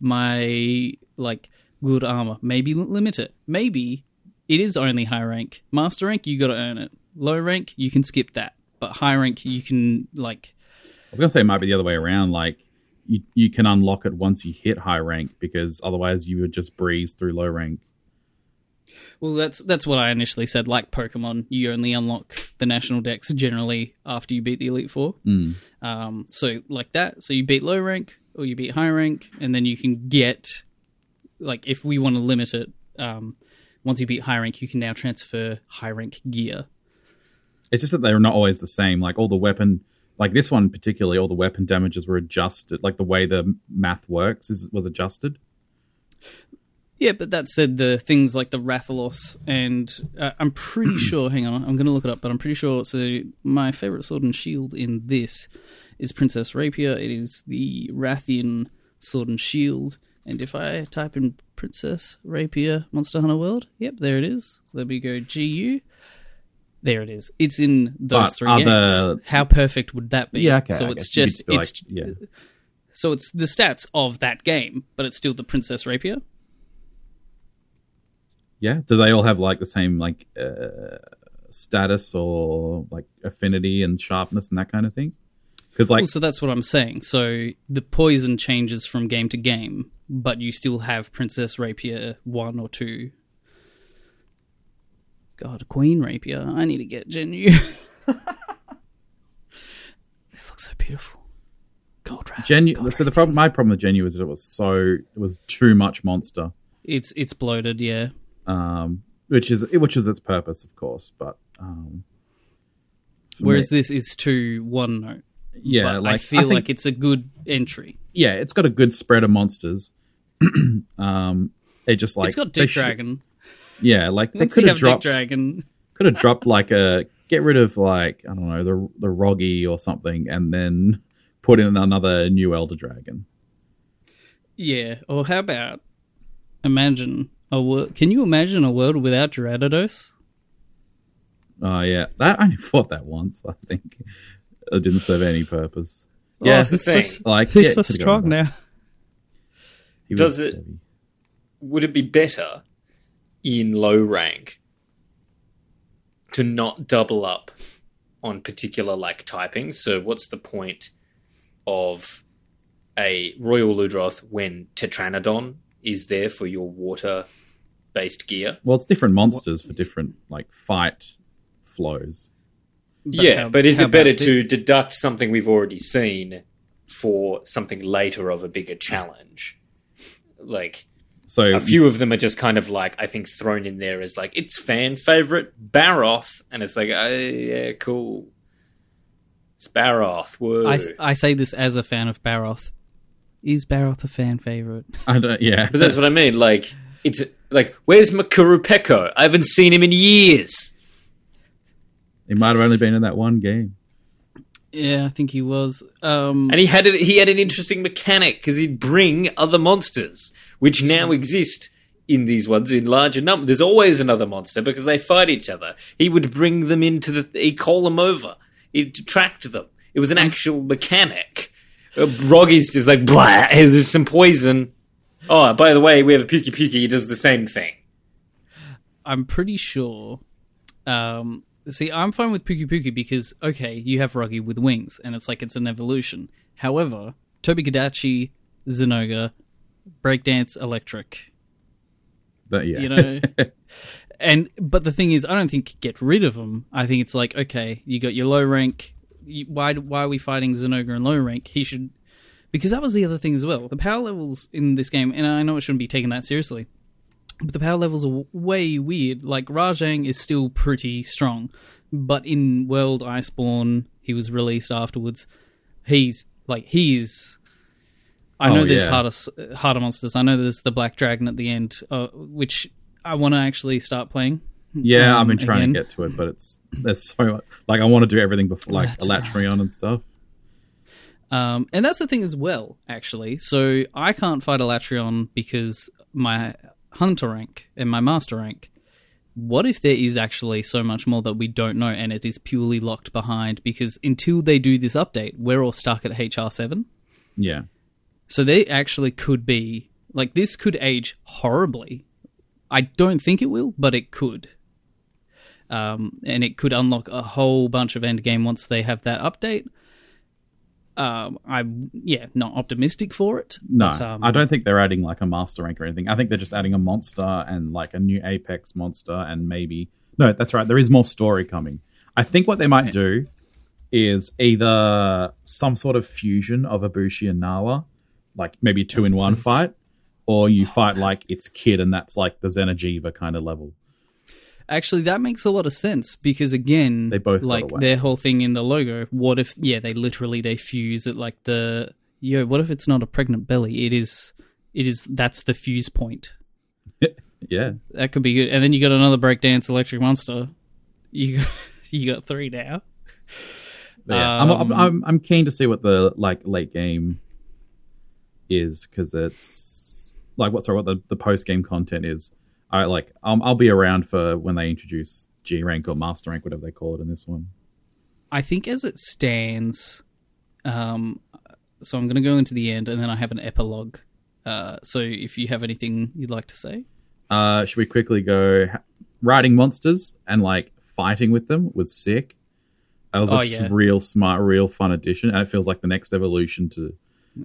my like good armor. Maybe limit it. Maybe it is only high rank. Master rank, you got to earn it. Low rank, you can skip that. But high rank, you can like. I was gonna say it might be the other way around. Like you, you can unlock it once you hit high rank because otherwise you would just breeze through low rank. Well, that's that's what I initially said. Like Pokemon, you only unlock the national Dex generally after you beat the Elite Four. Mm. Um, so like that. So you beat low rank or you beat high rank, and then you can get like if we want to limit it. Um, once you beat high rank, you can now transfer high rank gear. It's just that they're not always the same. Like all the weapon, like this one particularly, all the weapon damages were adjusted. Like the way the math works is was adjusted. Yeah, but that said, the things like the Rathalos and uh, I'm pretty sure. Hang on, I'm going to look it up, but I'm pretty sure. So my favorite sword and shield in this is Princess Rapier. It is the Rathian sword and shield. And if I type in Princess Rapier Monster Hunter World, yep, there it is. Let me go GU. There it is. It's in those But three games. How perfect would that be? Yeah, okay. So I it's guess you could just like- it's yeah. so it's the stats of that game, but it's still the Princess Rapier. Yeah. Do they all have like the same like uh, status or like affinity and sharpness and that kind of thing? Because like Well, so that's what I'm saying. So the poison changes from game to game, but you still have Princess Rapier one or two. God, Queen Rapier. I need to get Gen U. it looks so beautiful. Gold Rapier. Gen U. So the problem, my problem with Gen U is that it was so it was too much monster, It's it's bloated, yeah. um, which is which is its purpose, of course. But um, Whereas me- this is to one note. Yeah, like I feel think- like it's a good entry. yeah, it's got a good spread of monsters. um, it just like it's got they Dick should- Dragon. Yeah, like they could have have dropped Dick Dragon. could have dropped like a get rid of like I don't know the the Roggy or something, and then put in another new Elder Dragon. Yeah, or how about imagine a world? Can you imagine a world without Gyarados? Oh yeah, that I only fought that once. I think it didn't serve any purpose. Yeah, That's the it's so- thing. like He's yeah, so strong now. He Does it- heavy. Would it be better in low rank to not double up on particular like typing? So what's the point of a Royal Ludroth when Tetranadon is there for your water based gear. Well, it's different monsters for different like fight flows. But yeah, how- but is it better to this? deduct something we've already seen for something later of a bigger challenge? Like So a few of them are just kind of like I think thrown in there as like it's fan favorite Barroth, and it's like oh, yeah, cool. It's Barroth. Whoa. I, I say this as a fan of Barroth. Is Barroth a fan favorite? I don't, yeah, But that's what I mean. Like it's like where's Makuru Peko? I haven't seen him in years. It might have only been in that one game. Yeah, I think he was. Um, And he had it. He had an interesting mechanic because he'd bring other monsters, which now exist in these ones in larger numbers. There's always another monster because they fight each other. He would bring them into the. He'd call them over. He'd attract them. It was an actual mechanic. Uh, Roggy's just like blah. There's some poison. Oh, by the way, we have a Pukei-Pukei. He does the same thing. I'm pretty sure. Um, see, I'm fine with Pukei-Pukei because okay, you have Ruggy with wings, and it's like it's an evolution. However, Toby Gadachi, Zinogre, Breakdance, Electric. But yeah, You know, and but the thing is, I don't think get rid of them. I think it's like okay, you got your low rank. Why why are we fighting Zinogre in low rank? He should because that was the other thing as well. The power levels in this game, and I know it shouldn't be taken that seriously, but the power levels are w- way weird. Like Rajang is still pretty strong, but in World Iceborne, he was released afterwards. He's like he's. I know Oh, there's yeah. harder harder monsters. I know there's the black dragon at the end, uh, which I want to actually start playing. yeah, I've um, been trying again. to get to it, but it's there's so much. Like I want to do everything before, like That's Alatreon and stuff. Um, and that's the thing as well, actually. So I can't fight Alatreon because my hunter rank and my master rank. What if there is actually so much more that we don't know and it is purely locked behind? Because until they do this update, we're all stuck at HR7. Yeah, So they actually could be like this could age horribly. I don't think it will, but it could. Um, and it could unlock a whole bunch of endgame once they have that update. Um, I'm yeah, not optimistic for it. no, but, um, I don't think they're adding like a master rank or anything. I think they're just adding a monster and like a new Apex monster and maybe no, that's right. There is more story coming. I think what they might do is either some sort of fusion of Ibushi and Narwa, like maybe two in one fight, or you fight like it's Kid and that's like the Xeno'jiiva kind of level. Actually, that makes a lot of sense because again, They both like their whole thing in the logo. What if yeah, they literally they fuse it like the yo. What if it's not a pregnant belly? It is. It is. That's the fuse point. Yeah, That could be good. And then you got another breakdance electric monster. You got, you got three now. But yeah, I'm, I'm, Um, I'm I'm keen to see what the like late game is because it's like what sorry what the, the post game content is. I like I'll, I'll be around for when they introduce G rank or master rank, whatever they call it in this one. I think as it stands, um, so I'm going to go into the end, and then I have an epilogue. Uh, so if you have anything you'd like to say, Uh, should we quickly go riding monsters and like fighting with them was sick. That was a Oh, s- yeah. real smart, real fun addition, and it feels like the next evolution to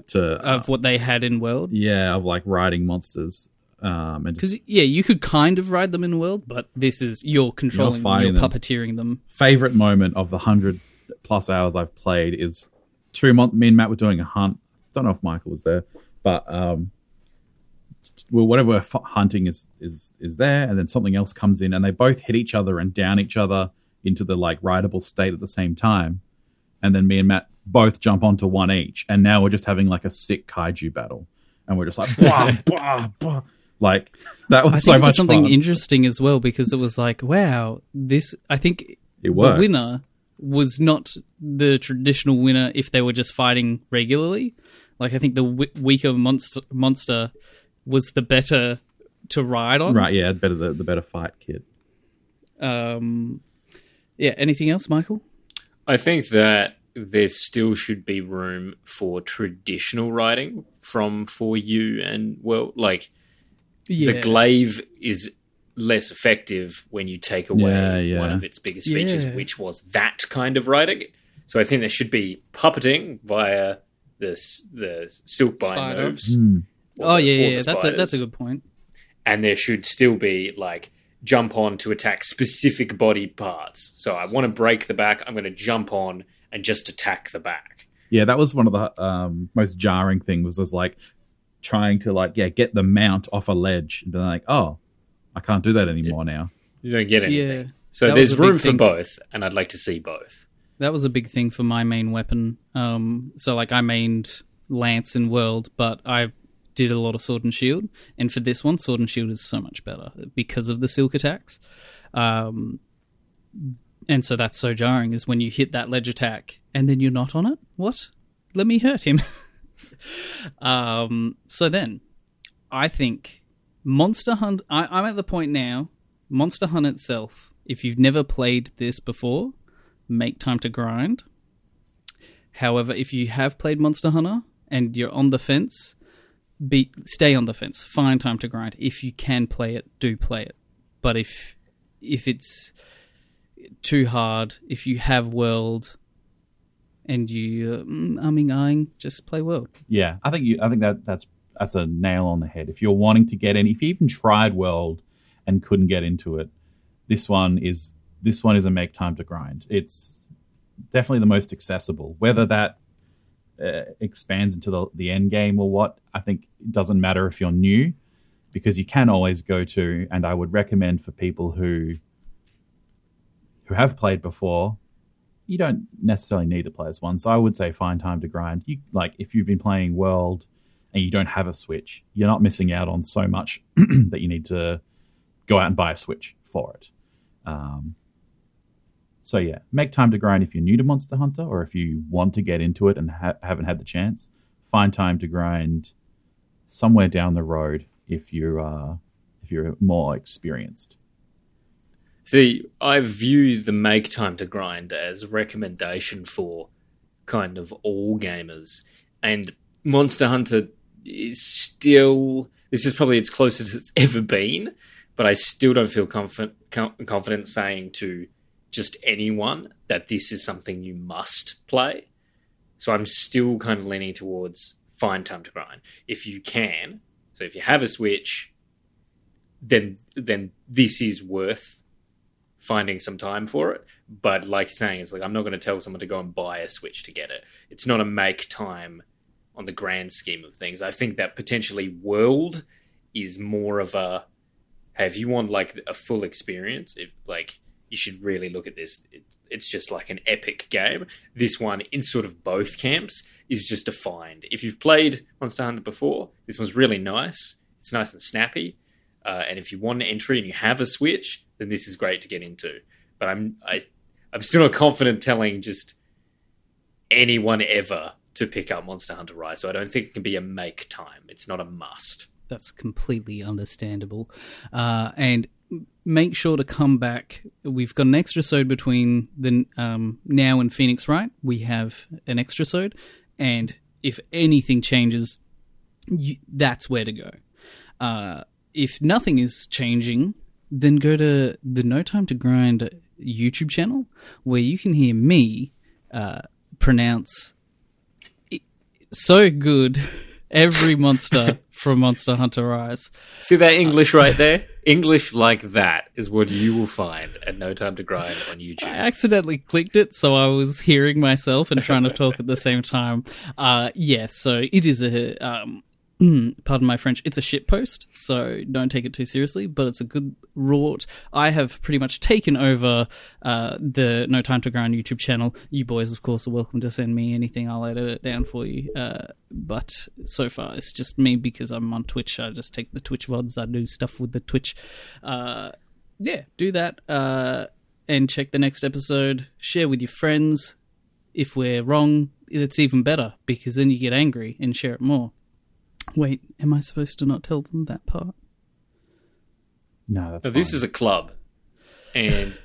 to uh, of what they had in World, yeah of like riding monsters. Um, and just because yeah, you could kind of ride them in the World, but this is you're controlling, you're them. puppeteering them. favorite moment of the hundred plus hours I've played is two months. Me and Matt were doing a hunt. Don't know if Michael was there, but um, well, whatever we're hunting is is is there, and then something else comes in, and they both hit each other and down each other into the like rideable state at the same time, and then me and Matt both jump onto one each, and now we're just having like a sick kaiju battle, and we're just like blah blah blah. Like that was I so think it much was something fun. interesting as well because it was like, wow, this. I think it works. the winner was not the traditional winner if they were just fighting regularly. Like I think the w- weaker monster monster was the better to ride on. right? Yeah, better the, the better fight kid. Um, yeah. Anything else, Michael? I think that there still should be room for traditional writing from for you and well, like Yeah. the glaive is less effective when you take away Yeah, yeah. one of its biggest features, Yeah. which was that kind of writing. So I think there should be puppeting via the the silk bind moves, or Oh the- yeah, yeah, the that's a that's a good point. and there should still be like jump on to attack specific body parts. So I want to break the back. I'm going to jump on and just attack the back. Yeah, that was one of the um, most jarring things. Was, was like trying to like yeah get the mount off a ledge and be like, oh, I can't do that anymore now. You don't get anything. Yeah, So That there's was a big room for thing. both, and I'd like to see both. that was a big thing for my main weapon. Um, so like I mained lance in world, but I did a lot of sword and shield, and for this one, sword and shield is so much better because of the silk attacks. Um, and so that's so jarring is when you hit that ledge attack and then you're not on it. What? Let me hurt him. um, so then, I think Monster Hunt. I, I'm at the point now. Monster Hunt itself. If you've never played this before, make time to grind. However, if you have played Monster Hunter and you're on the fence, be stay on the fence. Find time to grind. If you can play it, do play it. But if if it's too hard, if you have world and you mm, umming eyeing, just play world. Yeah, I think you. I think that that's that's a nail on the head. If you're wanting to get in, if you even tried World and couldn't get into it, this one is this one is a make time to grind. It's definitely the most accessible. Whether that uh, expands into the the end game or what, I think it doesn't matter if you're new, because you can always go to. And I would recommend for people who who have played before you don't necessarily need to play as one. So I would say find time to grind. You like if you've been playing World and you don't have a Switch, you're not missing out on so much that you need to go out and buy a Switch for it. Um, so yeah, make time to grind if you're new to Monster Hunter or if you want to get into it and ha- haven't had the chance. Find time to grind somewhere down the road if you're uh, if you're more experienced. See, I view the make time to grind as a recommendation for kind of all gamers. And Monster Hunter is still this is probably its closest it's ever been, but I still don't feel confident confident saying to just anyone that this is something you must play. So I'm still kind of leaning towards find time to grind if you can. So if you have a Switch, then then this is worth finding some time for it. But like saying, it's like I'm not going to tell someone to go and buy a Switch to get it. It's not a make time on the grand scheme of things. I think that potentially World is more of a hey, if you want like a full experience, if like you should really look at this. It, it's just like an epic game. This one, in sort of both camps, is just a find. If you've played Monster Hunter before, this one's really nice. It's nice and snappy. Uh, and if you want an entry and you have a Switch, then this is great to get into. But I'm I, I'm still not confident telling just anyone ever to pick up Monster Hunter Rise. So I don't think it can be a make time. It's not a must. That's completely understandable. Uh, and make sure to come back. We've got an extra sode between the um, now and Phoenix, right? We have an extra sode, and if anything changes, you, that's where to go. Uh, if nothing is changing, then go to the No Time to Grind YouTube channel where you can hear me uh, pronounce so good every monster from Monster Hunter Rise. See that English right there? English like that is what you will find at No Time to Grind on YouTube. I accidentally clicked it, so I was hearing myself and trying to talk at the same time. Uh, yeah, so it is a, um, pardon my French, it's a shit post, so don't take it too seriously, but it's a good wrought. I have pretty much taken over uh, the No Time to Grind YouTube channel. You boys, of course, are welcome to send me anything, I'll edit it down for you. Uh, but so far, it's just me because I'm on Twitch. I just take the Twitch VODs, I do stuff with the Twitch. Uh, yeah, do that. Uh, and check the next episode. Share with your friends. If we're wrong, it's even better because then you get angry and share it more. Wait, am I supposed to not tell them that part? No, that's So this is a club, and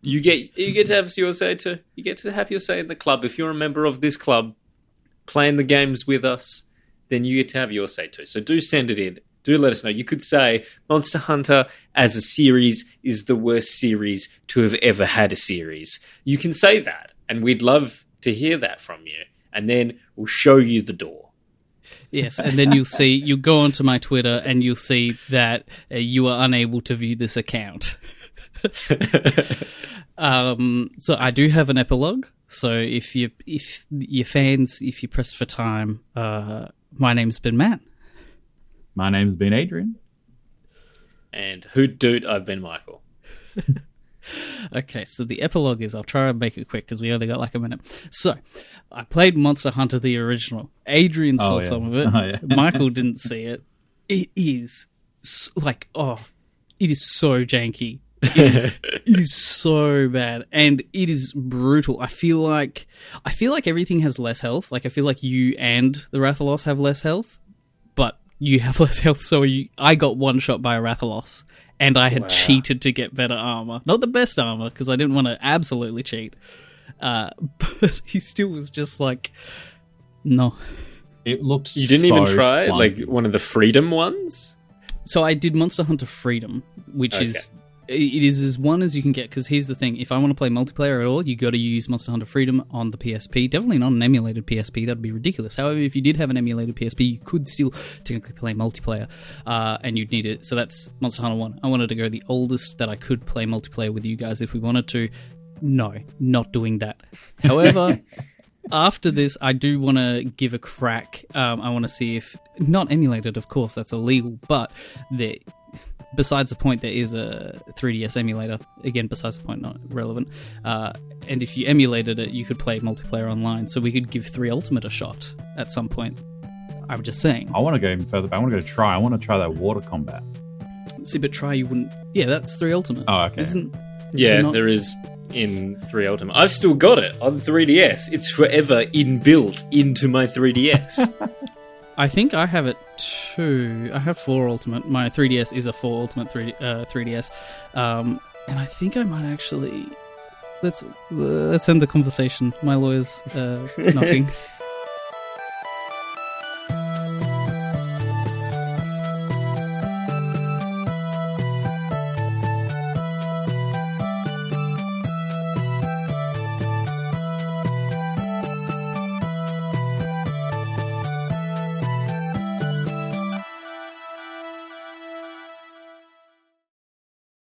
you get you get to have your say too. You get to have your say in the club. If you're a member of this club, playing the games with us, then you get to have your say too. So do send it in. Do let us know. You could say Monster Hunter as a series is the worst series to have ever had a series. You can say that, and we'd love to hear that from you. And then we'll show you the door. Yes, and then you'll see you go onto my Twitter and you'll see that uh, you are unable to view this account. um, so I do have an epilogue. So if you if your fans, if you press for time, uh, my name's been Matt. My name's been Adrian. And who doot? I've been Michael. Okay, so the epilogue is I'll try and make it quick because we only got like a minute. So, I played Monster Hunter the original. Adrian saw Oh, yeah. some of it. Oh, yeah. Michael didn't see it. It is like oh, it is so janky. It is, it is so bad, and it is brutal. I feel like I feel like everything has less health. Like I feel like you and the Rathalos have less health, but you have less health. So you, I got one shot by a Rathalos, and I had Wow. cheated to get better armor. Not the best armor because I didn't want to absolutely cheat. Uh, but he still was just like, no. It looks. You didn't so even try clunky. like one of the freedom ones. So I did Monster Hunter Freedom, which is it is as one as you can get. Because here's the thing: if I want to play multiplayer at all, you got to use Monster Hunter Freedom on the PSP. Definitely not an emulated PSP; that'd be ridiculous. However, if you did have an emulated PSP, you could still technically play multiplayer, uh, and you'd need it. So that's Monster Hunter One. I wanted to go the oldest that I could play multiplayer with you guys if we wanted to. No, not doing that. However. after this, I do want to give a crack. Um, I want to see if not emulated, of course, that's illegal. But there, besides the point, there is a 3DS emulator. Again, besides the point, not relevant. Uh, and if you emulated it, you could play multiplayer online. So we could give Three Ultimate a shot at some point. I'm just saying. I want to go even further. Back. I want to go try. I want to try that water combat. See, but try you wouldn't. Yeah, that's Three Ultimate. Oh, okay. Isn't Yeah, it not- there is in 3 Ultimate. I've still got it on 3DS. It's forever inbuilt into my 3DS. I think I have it too. I have four Ultimate. My 3DS is a four Ultimate 3, uh, 3DS, um, and I think I might actually let's uh, let's end the conversation. My lawyer's uh, knocking.